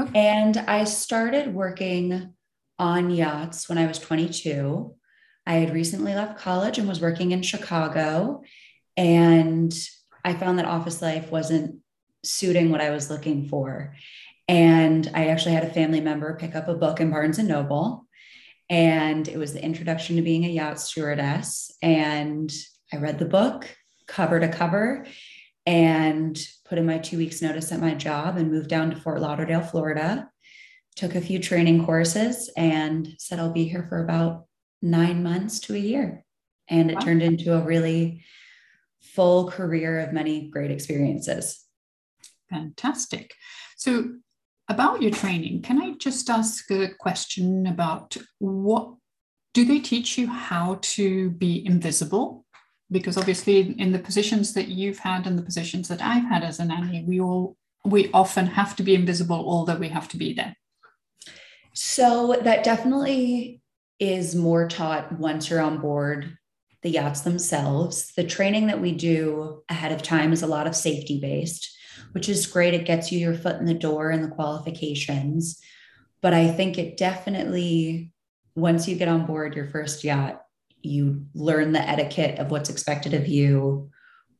Okay. And I started working on yachts when I was 22. I had recently left college and was working in Chicago. And I found that office life wasn't suiting what I was looking for. And I actually had a family member pick up a book in Barnes and Noble. And it was the introduction to being a yacht stewardess. And I read the book cover to cover and put in my two weeks notice at my job and moved down to Fort Lauderdale, Florida. Took a few training courses and said I'll be here for about nine months to a year. And it wow. turned into a really full career of many great experiences. Fantastic. So, about your training, can I just ask a question about what do they teach you how to be invisible? Because obviously, in the positions that you've had and the positions that I've had as a nanny, we all we often have to be invisible, although we have to be there. So that definitely is more taught once you're on board the yachts themselves. The training that we do ahead of time is a lot of safety based which is great. It gets you your foot in the door and the qualifications. But I think it definitely, once you get on board your first yacht, you learn the etiquette of what's expected of you,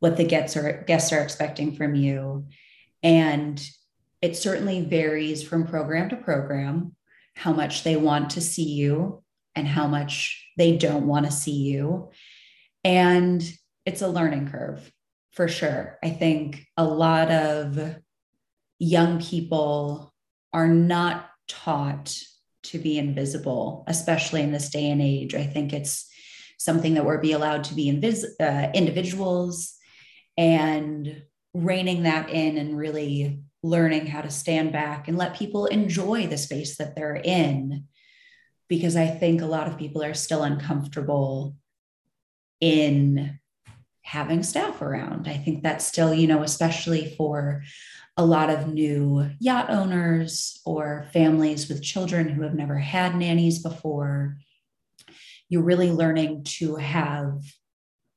what the guests are guests are expecting from you. And it certainly varies from program to program, how much they want to see you and how much they don't want to see you. And it's a learning curve for sure. I think a lot of young people are not taught to be invisible, especially in this day and age. I think it's something that we're be allowed to be invis- uh, individuals and reining that in and really learning how to stand back and let people enjoy the space that they're in. Because I think a lot of people are still uncomfortable in having staff around. I think that's still, you know, especially for a lot of new yacht owners or families with children who have never had nannies before. You're really learning to have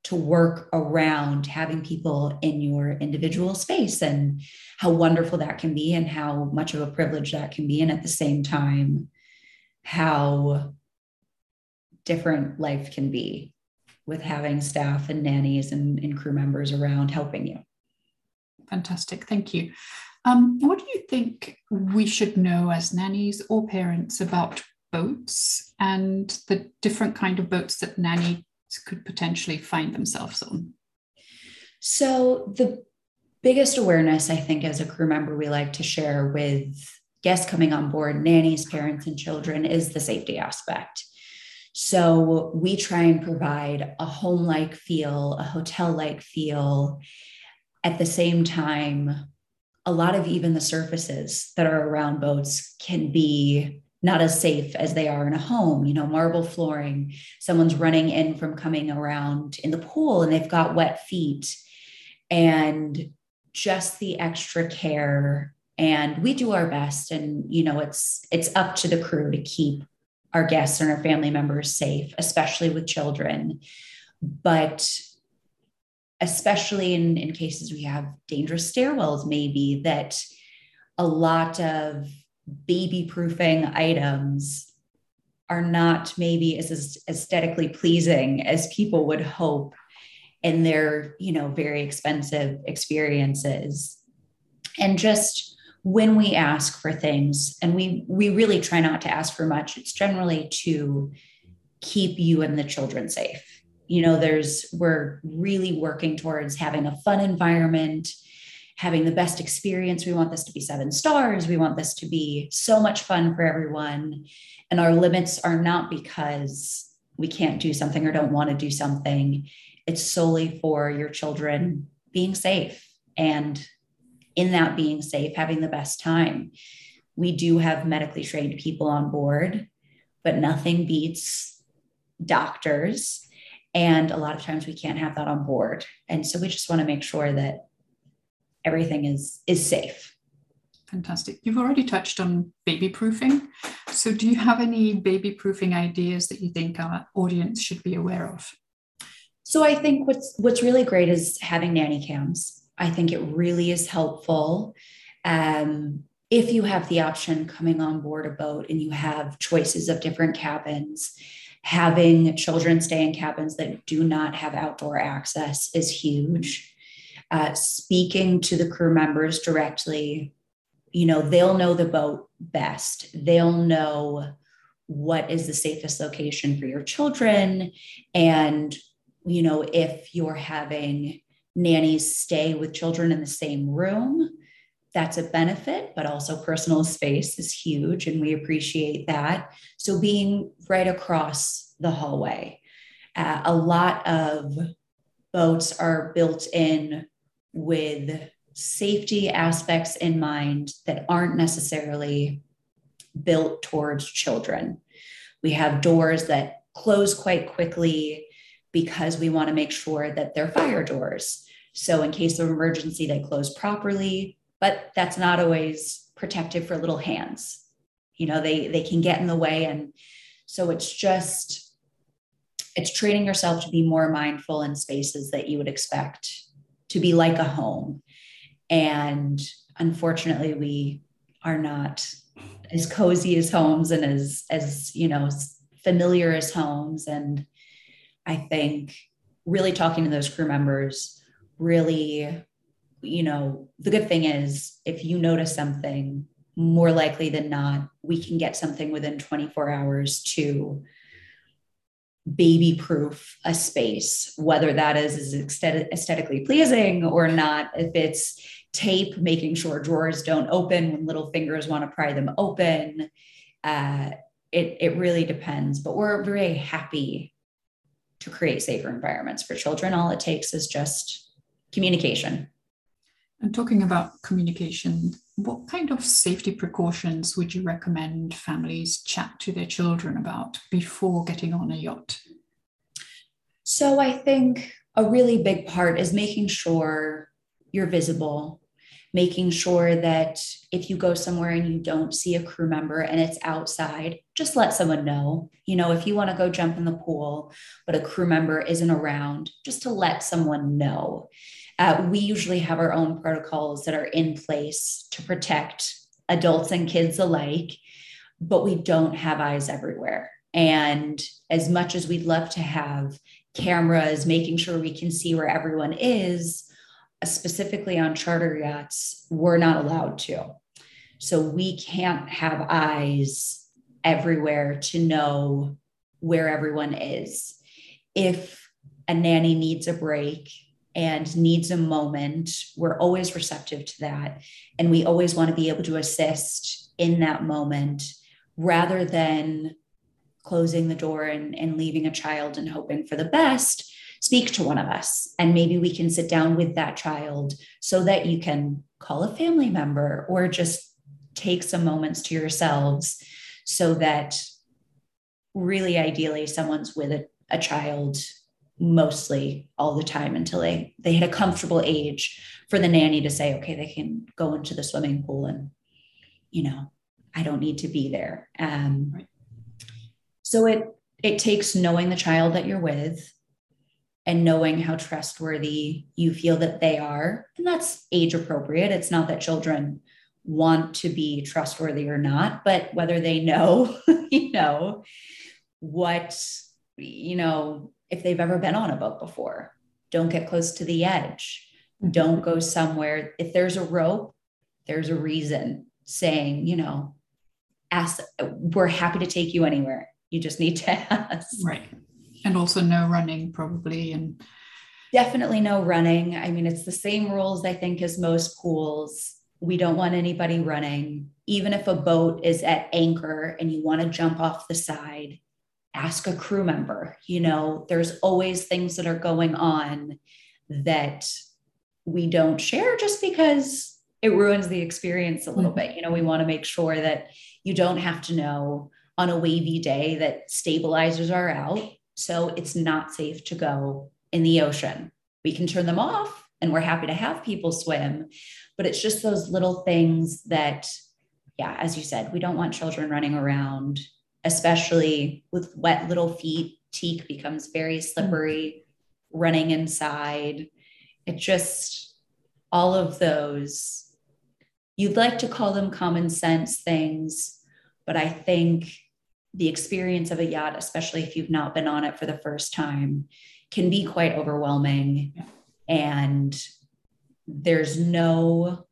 to work around having people in your individual space and how wonderful that can be and how much of a privilege that can be. And at the same time, how different life can be with having staff and nannies and, and crew members around helping you. Fantastic. Thank you. Um, what do you think we should know as nannies or parents about boats and the different kind of boats that nannies could potentially find themselves on? So the biggest awareness I think as a crew member we like to share with guests coming on board, nannies, parents, and children is the safety aspect. So we try and provide a home like feel, a hotel like feel. At the same time, a lot of even the surfaces that are around boats can be not as safe as they are in a home. You know, marble flooring, someone's running in from coming around in the pool and they've got wet feet. And just the extra care and we do our best and you know it's it's up to the crew to keep our guests and our family members safe, especially with children. But especially in, in cases we have dangerous stairwells, maybe that a lot of baby proofing items are not maybe as aesthetically pleasing as people would hope in their you know very expensive experiences. And just when we ask for things and we we really try not to ask for much it's generally to keep you and the children safe. You know there's we're really working towards having a fun environment having the best experience we want this to be seven stars we want this to be so much fun for everyone and our limits are not because we can't do something or don't want to do something it's solely for your children being safe and in that being safe, having the best time. We do have medically trained people on board, but nothing beats doctors. And a lot of times we can't have that on board. And so we just want to make sure that everything is is safe. Fantastic. You've already touched on baby proofing. So do you have any baby proofing ideas that you think our audience should be aware of? So I think what's what's really great is having nanny cams I think it really is helpful Um, if you have the option coming on board a boat and you have choices of different cabins, having children stay in cabins that do not have outdoor access is huge. Uh, speaking to the crew members directly, you know, they'll know the boat best. They'll know what is the safest location for your children. And, you know, if you're having nannies stay with children in the same room, that's a benefit, but also personal space is huge, and we appreciate that. So, being right across the hallway, uh, a lot of boats are built in with safety aspects in mind that aren't necessarily built towards children. We have doors that close quite quickly because we want to make sure that they're fire doors. So, in case of emergency, they close properly but that's not always protective for little hands you know they they can get in the way and so it's just it's training yourself to be more mindful in spaces that you would expect to be like a home. And unfortunately we are not as cozy as homes and as as you know familiar as homes. And i think really talking to those crew members really you know, the good thing is if you notice something, more likely than not, we can get something within 24 hours to baby proof a space, whether that is, is aesthetically pleasing or not. If it's tape, making sure drawers don't open when little fingers want to pry them open. Uh, it, it really depends, but we're very happy to create safer environments for children. All it takes is just communication. And talking about communication, what kind of safety precautions would you recommend families chat to their children about before getting on a yacht? So, I think a really big part is making sure you're visible, making sure that if you go somewhere and you don't see a crew member and it's outside, just let someone know. You know, if you want to go jump in the pool, but a crew member isn't around, just to let someone know. Uh, we usually have our own protocols that are in place to protect adults and kids alike, but we don't have eyes everywhere. And as much as we'd love to have cameras making sure we can see where everyone is, uh, specifically on charter yachts, we're not allowed to. So we can't have eyes everywhere to know where everyone is. If a nanny needs a break, and needs a moment, we're always receptive to that. And we always want to be able to assist in that moment rather than closing the door and, and leaving a child and hoping for the best. Speak to one of us, and maybe we can sit down with that child so that you can call a family member or just take some moments to yourselves so that really ideally someone's with a, a child mostly all the time until they they hit a comfortable age for the nanny to say okay they can go into the swimming pool and you know i don't need to be there. Um, right. so it it takes knowing the child that you're with and knowing how trustworthy you feel that they are. And that's age appropriate. It's not that children want to be trustworthy or not but whether they know you know what you know if they've ever been on a boat before. Don't get close to the edge. Mm-hmm. Don't go somewhere. If there's a rope, there's a reason saying, you know, ask, we're happy to take you anywhere. You just need to ask. Right. And also no running, probably. And definitely no running. I mean, it's the same rules, I think, as most pools. We don't want anybody running. Even if a boat is at anchor and you want to jump off the side, ask a crew member. You know, there's always things that are going on that we don't share just because it ruins the experience a little mm-hmm. bit. You know, we want to make sure that you don't have to know on a wavy day that stabilizers are out. So it's not safe to go in the ocean. We can turn them off and we're happy to have people swim. But it's just those little things that, yeah, as you said, we don't want children running around especially with wet little feet. Teak becomes very mm-hmm. slippery, running inside. It just, all of those, you'd like to call them common sense things, but I think the experience of a yacht, especially if you've not been on it for the first time, can be quite overwhelming. And there's no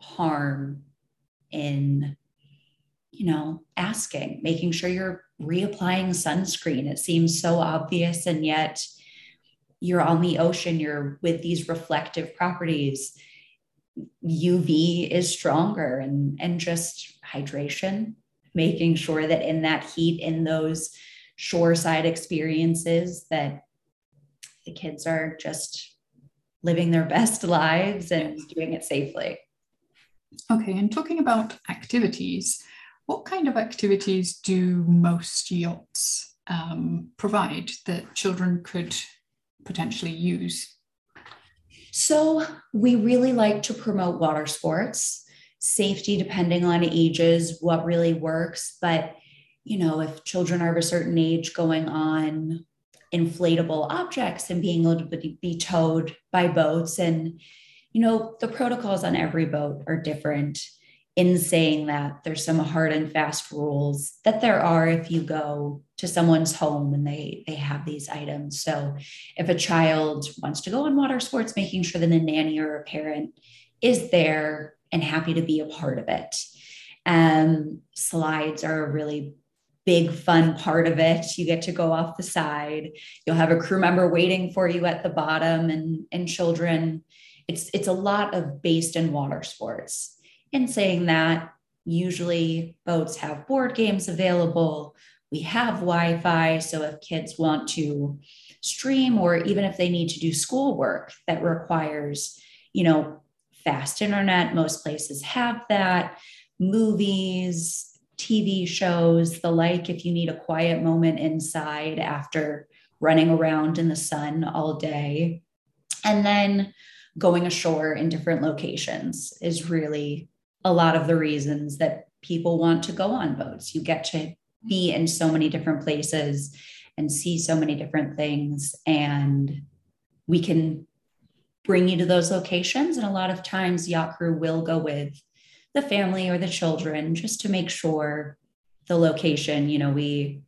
harm in, you know, asking, making sure you're reapplying sunscreen. It seems so obvious, and yet you're on the ocean, you're with these reflective properties. UV is stronger and, and just hydration, making sure that in that heat, in those shoreside experiences, that the kids are just living their best lives and doing it safely. Okay, and talking about activities, what kind of activities do most yachts um, provide that children could potentially use? So, we really like to promote water sports, safety depending on ages, what really works. But, you know, if children are of a certain age going on inflatable objects and being able to be towed by boats, and, you know, the protocols on every boat are different in saying that there's some hard and fast rules that there are if you go to someone's home and they they have these items. So if a child wants to go on water sports making sure that a nanny or a parent is there and happy to be a part of it. Um, slides are a really big fun part of it. You get to go off the side. You'll have a crew member waiting for you at the bottom and and children. It's it's a lot of based in water sports in saying that, usually boats have board games available. We have Wi Fi. So if kids want to stream or even if they need to do schoolwork that requires, you know, fast internet, most places have that. Movies, TV shows, the like, if you need a quiet moment inside after running around in the sun all day. And then going ashore in different locations is really a lot of the reasons that people want to go on boats. You get to be in so many different places and see so many different things. And we can bring you to those locations. And a lot of times, yacht crew will go with the family or the children just to make sure the location, you know, we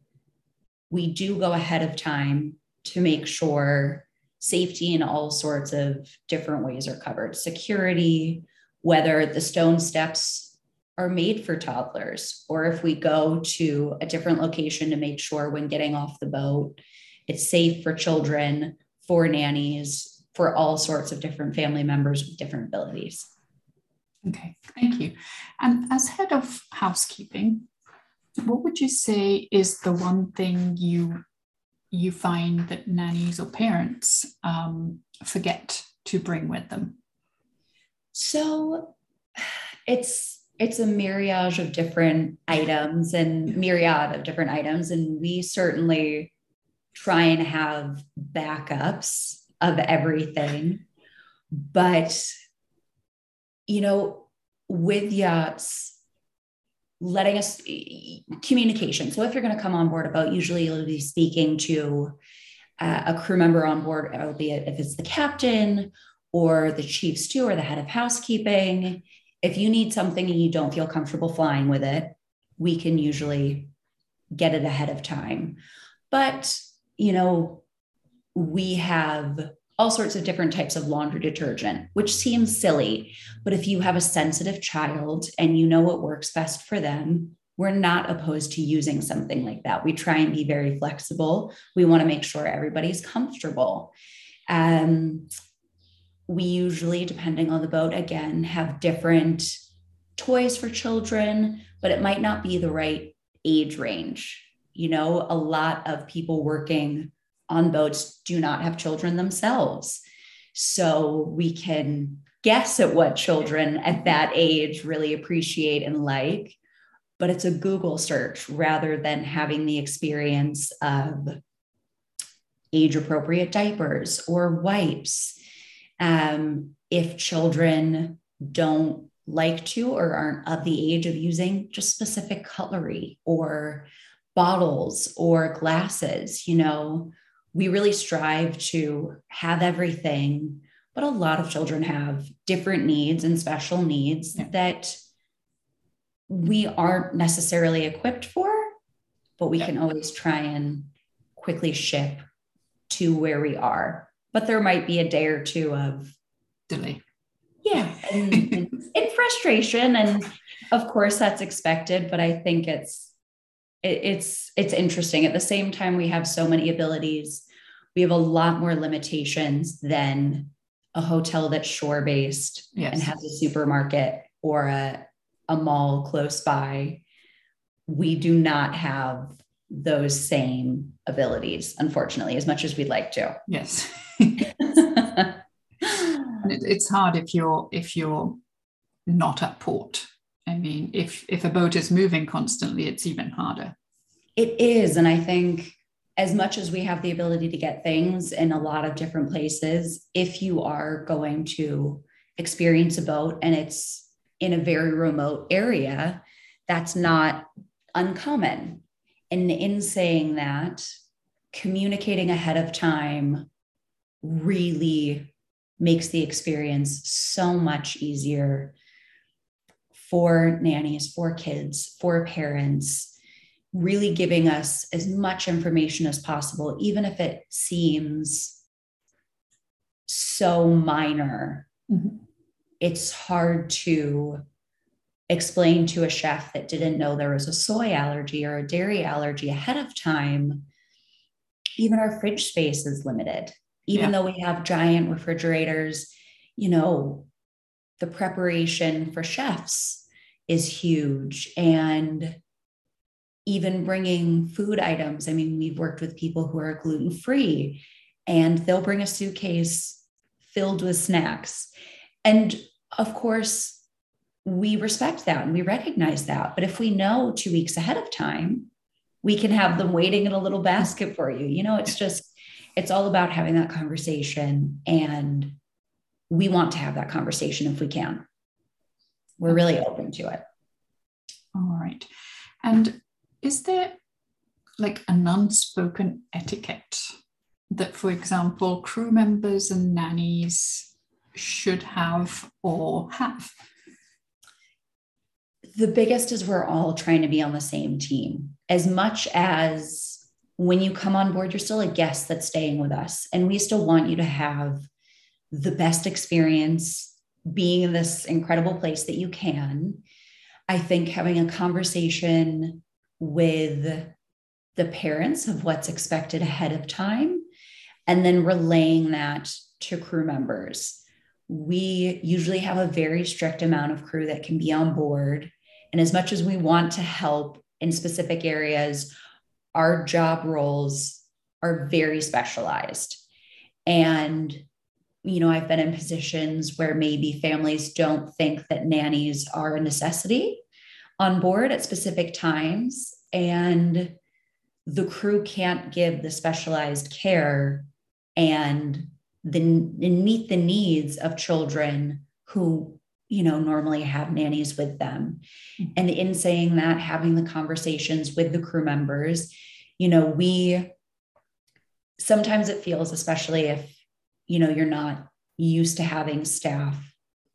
we do go ahead of time to make sure safety in all sorts of different ways are covered security whether the stone steps are made for toddlers or if we go to a different location to make sure when getting off the boat it's safe for children for nannies for all sorts of different family members with different abilities. Okay thank you. And as head of housekeeping what would you say is the one thing you you find that nannies or parents um, forget to bring with them so it's it's a myriad of different items and myriad of different items. And we certainly try and have backups of everything. But you know with yachts letting us communication. So if you're going to come on board a boat usually you'll be speaking to uh, a crew member on board albeit if it's the captain or the chief steward, the head of housekeeping. If you need something and you don't feel comfortable flying with it, we can usually get it ahead of time. But, you know, we have all sorts of different types of laundry detergent, which seems silly. But if you have a sensitive child and you know what works best for them, we're not opposed to using something like that. We try and be very flexible. We want to make sure everybody's comfortable. Um, we usually, depending on the boat, again, have different toys for children, but it might not be the right age range. You know, a lot of people working on boats do not have children themselves. So we can guess at what children at mm-hmm. that age really appreciate and like, but it's a Google search rather than having the experience of age appropriate diapers or wipes um, if children don't like to or aren't of the age of using just specific cutlery or bottles or glasses, you know, we really strive to have everything, but a lot of children have different needs and special needs yeah. that we aren't necessarily equipped for, but we yeah. can always try and quickly ship to where we are. But there might be a day or two of delay. Yeah. And, and frustration. And of course that's expected, but I think it's it, it's it's interesting. At the same time, we have so many abilities. We have a lot more limitations than a hotel that's shore based yes. and has a supermarket or a, a mall close by. We do not have those same abilities, unfortunately, as much as we'd like to. Yes. It's hard if you're if you're not at port. I mean, if if a boat is moving constantly, it's even harder. It is, and I think as much as we have the ability to get things in a lot of different places, if you are going to experience a boat and it's in a very remote area, that's not uncommon. And in saying that, communicating ahead of time really makes the experience so much easier for nannies, for kids, for parents, really giving us as much information as possible, even if it seems so minor. Mm-hmm. It's hard to explain to a chef that didn't know there was a soy allergy or a dairy allergy ahead of time. Even our fridge space is limited even yeah. though we have giant refrigerators, you know, the preparation for chefs is huge. And even bringing food items, I mean, we've worked with people who are gluten free and they'll bring a suitcase filled with snacks. And of course, we respect that and we recognize that. But if we know two weeks ahead of time, we can have them waiting in a little basket for you. You know, it's just, it's all about having that conversation and we want to have that conversation if we can. We're really open to it. All right. And is there like an unspoken etiquette that for example crew members and nannies should have or have? The biggest is we're all trying to be on the same team. As much as when you come on board, you're still a guest that's staying with us. And we still want you to have the best experience being in this incredible place that you can. I think having a conversation with the parents of what's expected ahead of time and then relaying that to crew members. We usually have a very strict amount of crew that can be on board. And as much as we want to help in specific areas, our job roles are very specialized. And, you know, I've been in positions where maybe families don't think that nannies are a necessity on board at specific times. And the crew can't give the specialized care and the, and meet the needs of children who you know normally have nannies with them. Mm-hmm. and in saying that having the conversations with the crew members you know we sometimes it feels especially if you know you're not used to having staff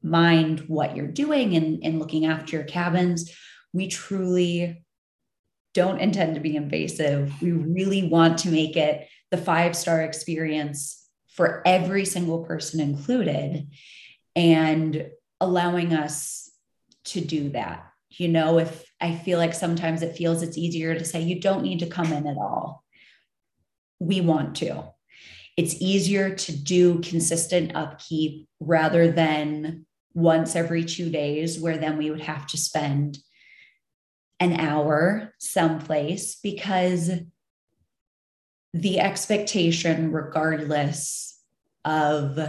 mind what you're doing and, and looking after your cabins we truly don't intend to be invasive. We really want to make it the five star experience for every single person included. And allowing us to do that. You know, if I feel like sometimes it feels it's easier to say, you don't need to come in at all. We want to. It's easier to do consistent upkeep rather than once every two days, where then we would have to spend an hour someplace because the expectation, regardless of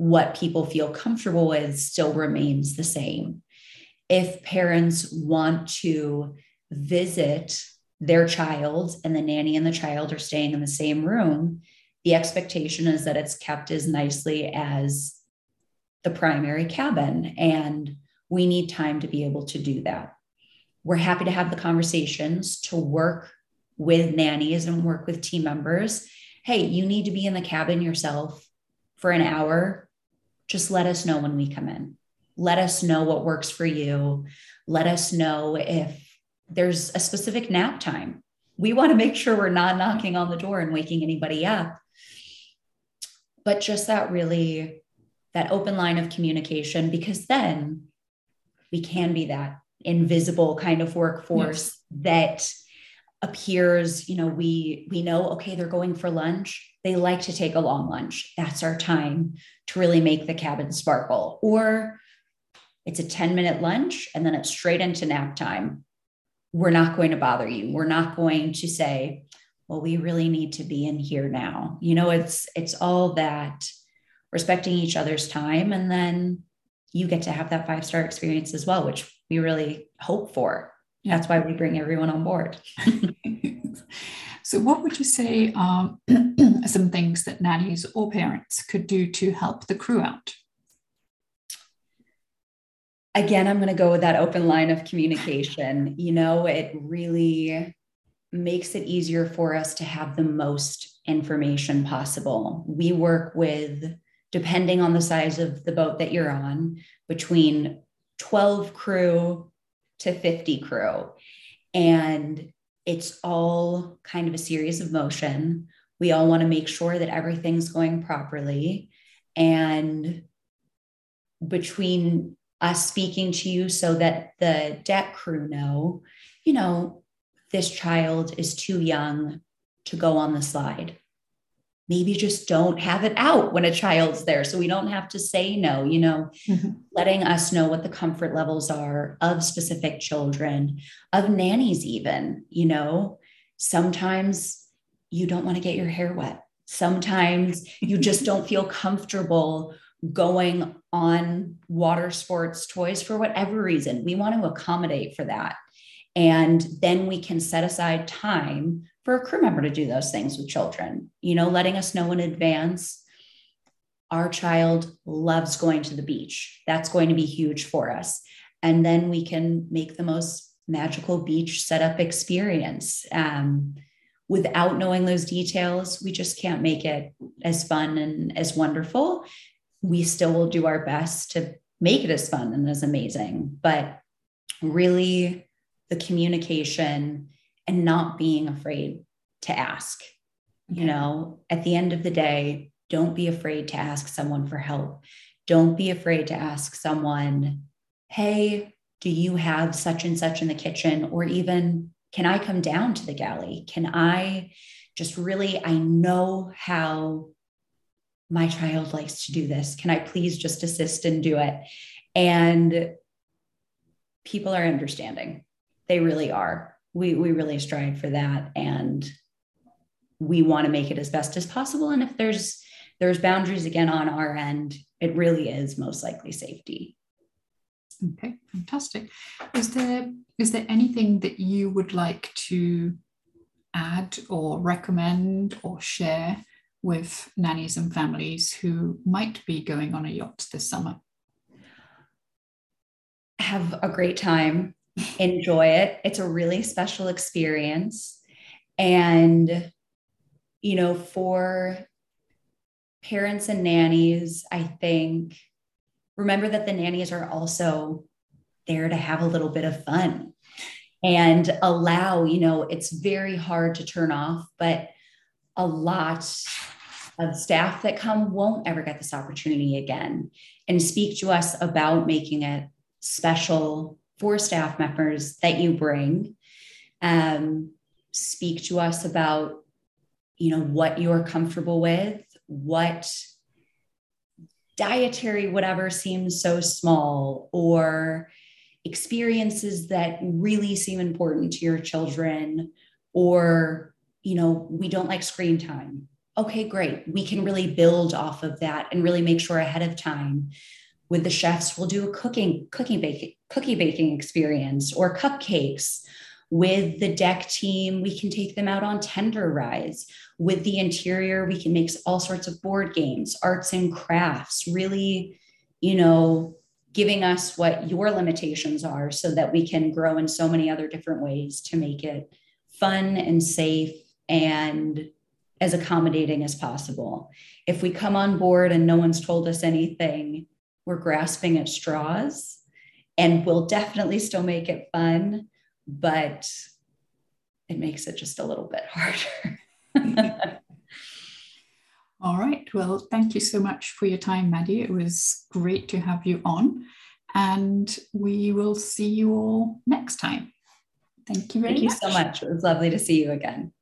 what people feel comfortable with still remains the same. If parents want to visit their child and the nanny and the child are staying in the same room, the expectation is that it's kept as nicely as the primary cabin. And we need time to be able to do that. We're happy to have the conversations to work with nannies and work with team members. Hey, you need to be in the cabin yourself for an hour just let us know when we come in. Let us know what works for you. Let us know if there's a specific nap time. We want to make sure we're not knocking on the door and waking anybody up. But just that really, that open line of communication, because then we can be that invisible kind of workforce yes. that appears you know we we know okay they're going for lunch. They like to take a long lunch. That's our time to really make the cabin sparkle. Or it's a 10 minute lunch and then it's straight into nap time. We're not going to bother you. We're not going to say well we really need to be in here now. You know it's it's all that respecting each other's time and then you get to have that five star experience as well which we really hope for. That's why we bring everyone on board so what would you say um, are some things that nannies or parents could do to help the crew out again, I'm going to go with that open line of communication. You know, it really makes it easier for us to have the most information possible. We work with, depending on the size of the boat that you're on, between 12 crew to 50 crew. And it's all kind of a series of motion. We all want to make sure that everything's going properly. And between us speaking to you so that the deck crew know, you know, this child is too young to go on the slide. Maybe just don't have it out when a child's there. So we don't have to say no, you know, mm-hmm. letting us know what the comfort levels are of specific children, of nannies, even, you know, sometimes you don't want to get your hair wet. Sometimes you just don't feel comfortable going on water sports toys for whatever reason. We want to accommodate for that. And then we can set aside time for a crew member to do those things with children, you know, letting us know in advance. Our child loves going to the beach. That's going to be huge for us. And then we can make the most magical beach setup experience. Um, without knowing those details, we just can't make it as fun and as wonderful we still will do our best to make it as fun and as amazing. But really, the communication and not being afraid to ask. You know, at the end of the day, don't be afraid to ask someone for help. Don't be afraid to ask someone, hey, do you have such and such in the kitchen? Or even, can I come down to the galley? Can I just really, I know how my child likes to do this. Can I please just assist and do it? And people are understanding. They really are. We, we really strive for that. And we want to make it as best as possible. And if there's there's boundaries again on our end, it really is most likely safety. Okay, fantastic. Is there is there anything that you would like to add or recommend or share with nannies and families who might be going on a yacht this summer? Have a great time, enjoy it. It's a really special experience. And, you know, for parents and nannies, I think remember that the nannies are also there to have a little bit of fun and allow, you know, it's very hard to turn off, but a lot of staff that come won't ever get this opportunity again and speak to us about making it special for staff members that you bring um, speak to us about you know what you're comfortable with what dietary whatever seems so small or experiences that really seem important to your children or you know we don't like screen time okay, great. We can really build off of that and really make sure ahead of time with the chefs we'll do a cooking cooking baking cookie baking experience or cupcakes with the deck team we can take them out on tender rides with the interior we can make all sorts of board games arts and crafts really you know giving us what your limitations are so that we can grow in so many other different ways to make it fun and safe and as accommodating as possible. If we come on board and no one's told us anything, we're grasping at straws and we'll definitely still make it fun, but it makes it just a little bit harder. All right. Well, thank you so much for your time, Maddie. It was great to have you on. And we will see you all next time. Thank you very Thank much. Thank you so much. It was lovely to see you again.